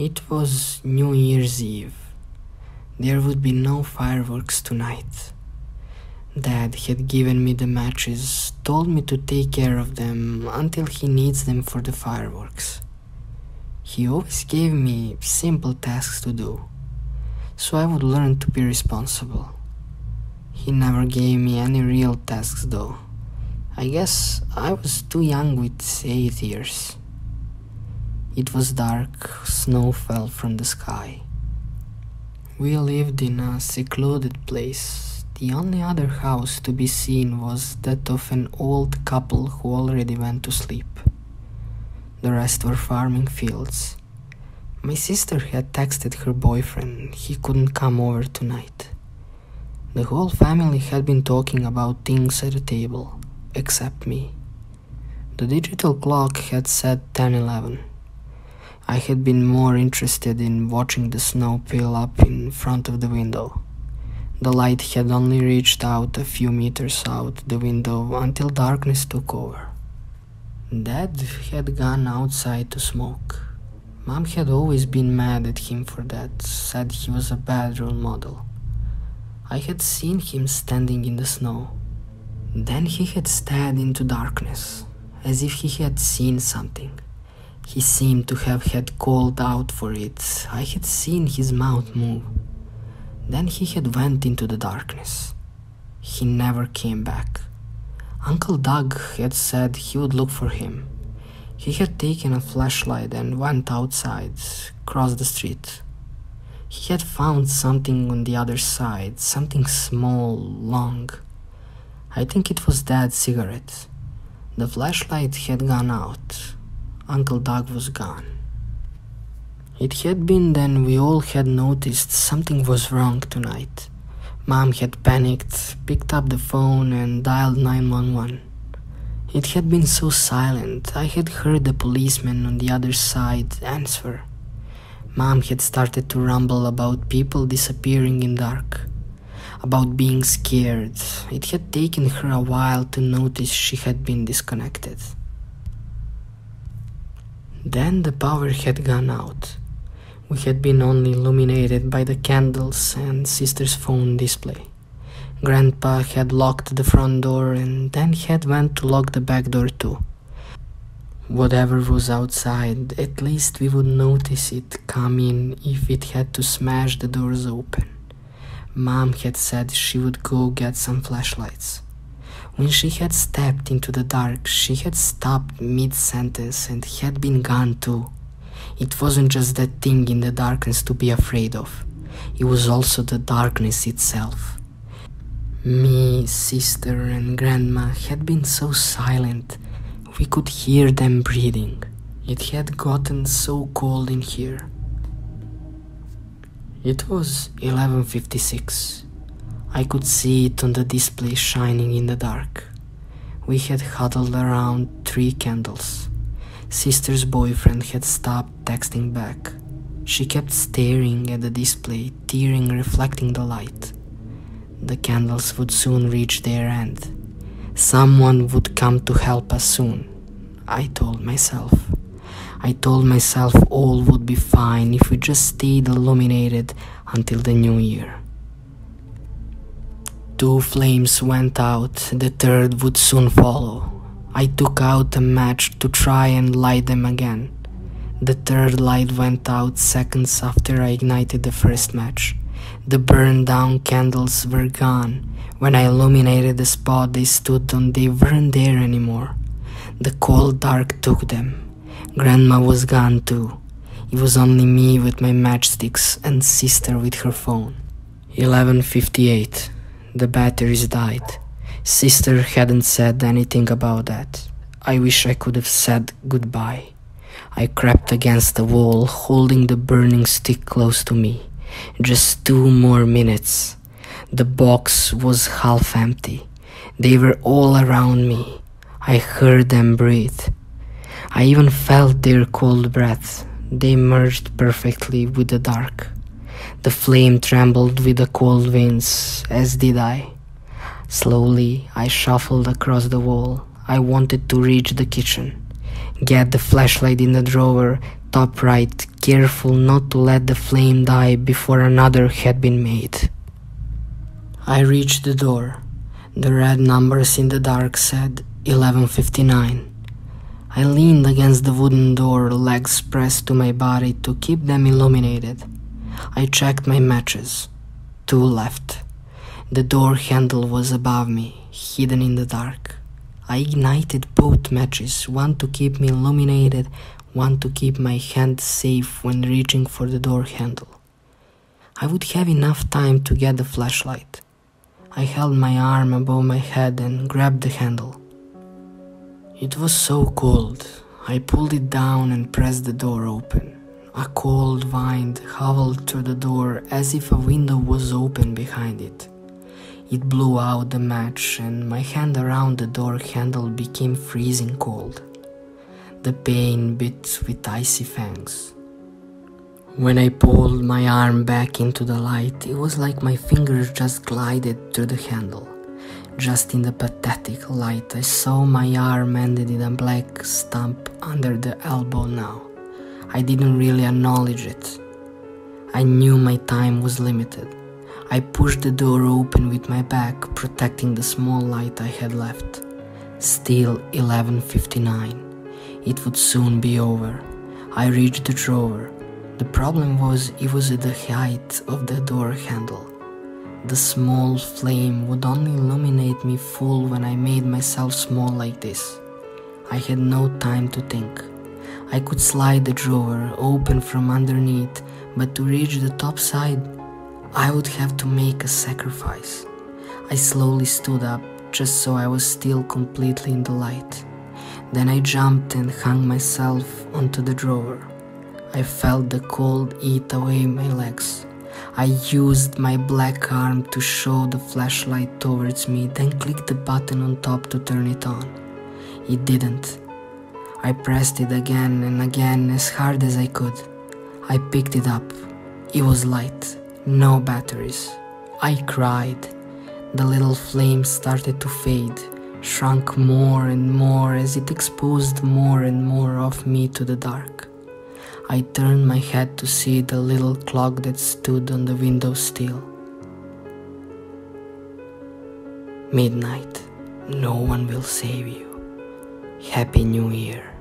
It was New Year's Eve. There would be no fireworks tonight. Dad had given me the matches, told me to take care of them until he needs them for the fireworks. He always gave me simple tasks to do, so I would learn to be responsible. He never gave me any real tasks though. I guess I was too young with eight years. It was dark, snow fell from the sky. We lived in a secluded place. The only other house to be seen was that of an old couple who already went to sleep. The rest were farming fields. My sister had texted her boyfriend he couldn't come over tonight. The whole family had been talking about things at the table, except me. The digital clock had said 10:11. I had been more interested in watching the snow pile up in front of the window. The light had only reached out a few meters out the window until darkness took over. Dad had gone outside to smoke. Mom had always been mad at him for that, said he was a bad role model. I had seen him standing in the snow. Then he had stared into darkness, as if he had seen something. He seemed to have had called out for it. I had seen his mouth move. Then he had went into the darkness. He never came back. Uncle Doug had said he would look for him. He had taken a flashlight and went outside, crossed the street. He had found something on the other side, something small, long. I think it was Dad's cigarette. The flashlight had gone out. Uncle Doug was gone. It had been then we all had noticed something was wrong tonight. Mom had panicked, picked up the phone, and dialed 911. It had been so silent, I had heard the policeman on the other side answer. Mom had started to rumble about people disappearing in dark, about being scared. It had taken her a while to notice she had been disconnected. Then the power had gone out. We had been only illuminated by the candles and sister's phone display. Grandpa had locked the front door and then had went to lock the back door too. Whatever was outside, at least we would notice it come in if it had to smash the doors open. Mom had said she would go get some flashlights. When she had stepped into the dark, she had stopped mid sentence and had been gone too. It wasn't just that thing in the darkness to be afraid of, it was also the darkness itself. Me, sister, and grandma had been so silent, we could hear them breathing. It had gotten so cold in here. It was 11:56. I could see it on the display shining in the dark. We had huddled around three candles. Sister's boyfriend had stopped texting back. She kept staring at the display, tearing reflecting the light. The candles would soon reach their end. Someone would come to help us soon. I told myself. I told myself all would be fine if we just stayed illuminated until the new year. Two flames went out, the third would soon follow. I took out a match to try and light them again. The third light went out seconds after I ignited the first match. The burned down candles were gone. When I illuminated the spot they stood on, they weren't there anymore. The cold dark took them. Grandma was gone too. It was only me with my matchsticks and sister with her phone. 11:58. The batteries died. Sister hadn't said anything about that. I wish I could have said goodbye. I crept against the wall, holding the burning stick close to me. Just two more minutes. The box was half empty. They were all around me. I heard them breathe. I even felt their cold breath. They merged perfectly with the dark. The flame trembled with the cold winds, as did I. Slowly, I shuffled across the wall. I wanted to reach the kitchen. Get the flashlight in the drawer, top right, careful not to let the flame die before another had been made. I reached the door. The red numbers in the dark said 1159. I leaned against the wooden door, legs pressed to my body to keep them illuminated. I checked my matches. Two left. The door handle was above me, hidden in the dark. I ignited both matches, one to keep me illuminated, one to keep my hand safe when reaching for the door handle. I would have enough time to get the flashlight. I held my arm above my head and grabbed the handle. It was so cold. I pulled it down and pressed the door open. A cold wind howled through the door as if a window was open behind it. It blew out the match, and my hand around the door handle became freezing cold. The pain bit with icy fangs. When I pulled my arm back into the light, it was like my fingers just glided through the handle. Just in the pathetic light, I saw my arm ended in a black stump under the elbow now. I didn't really acknowledge it. I knew my time was limited. I pushed the door open with my back, protecting the small light I had left. Still 11:59. It would soon be over. I reached the drawer. The problem was it was at the height of the door handle. The small flame would only illuminate me full when I made myself small like this. I had no time to think. I could slide the drawer open from underneath, but to reach the top side, I would have to make a sacrifice. I slowly stood up just so I was still completely in the light. Then I jumped and hung myself onto the drawer. I felt the cold eat away my legs. I used my black arm to show the flashlight towards me, then clicked the button on top to turn it on. It didn't. I pressed it again and again as hard as I could. I picked it up. It was light no batteries. I cried. The little flame started to fade, shrunk more and more as it exposed more and more of me to the dark. I turned my head to see the little clock that stood on the window sill. Midnight. No one will save you. Happy New Year.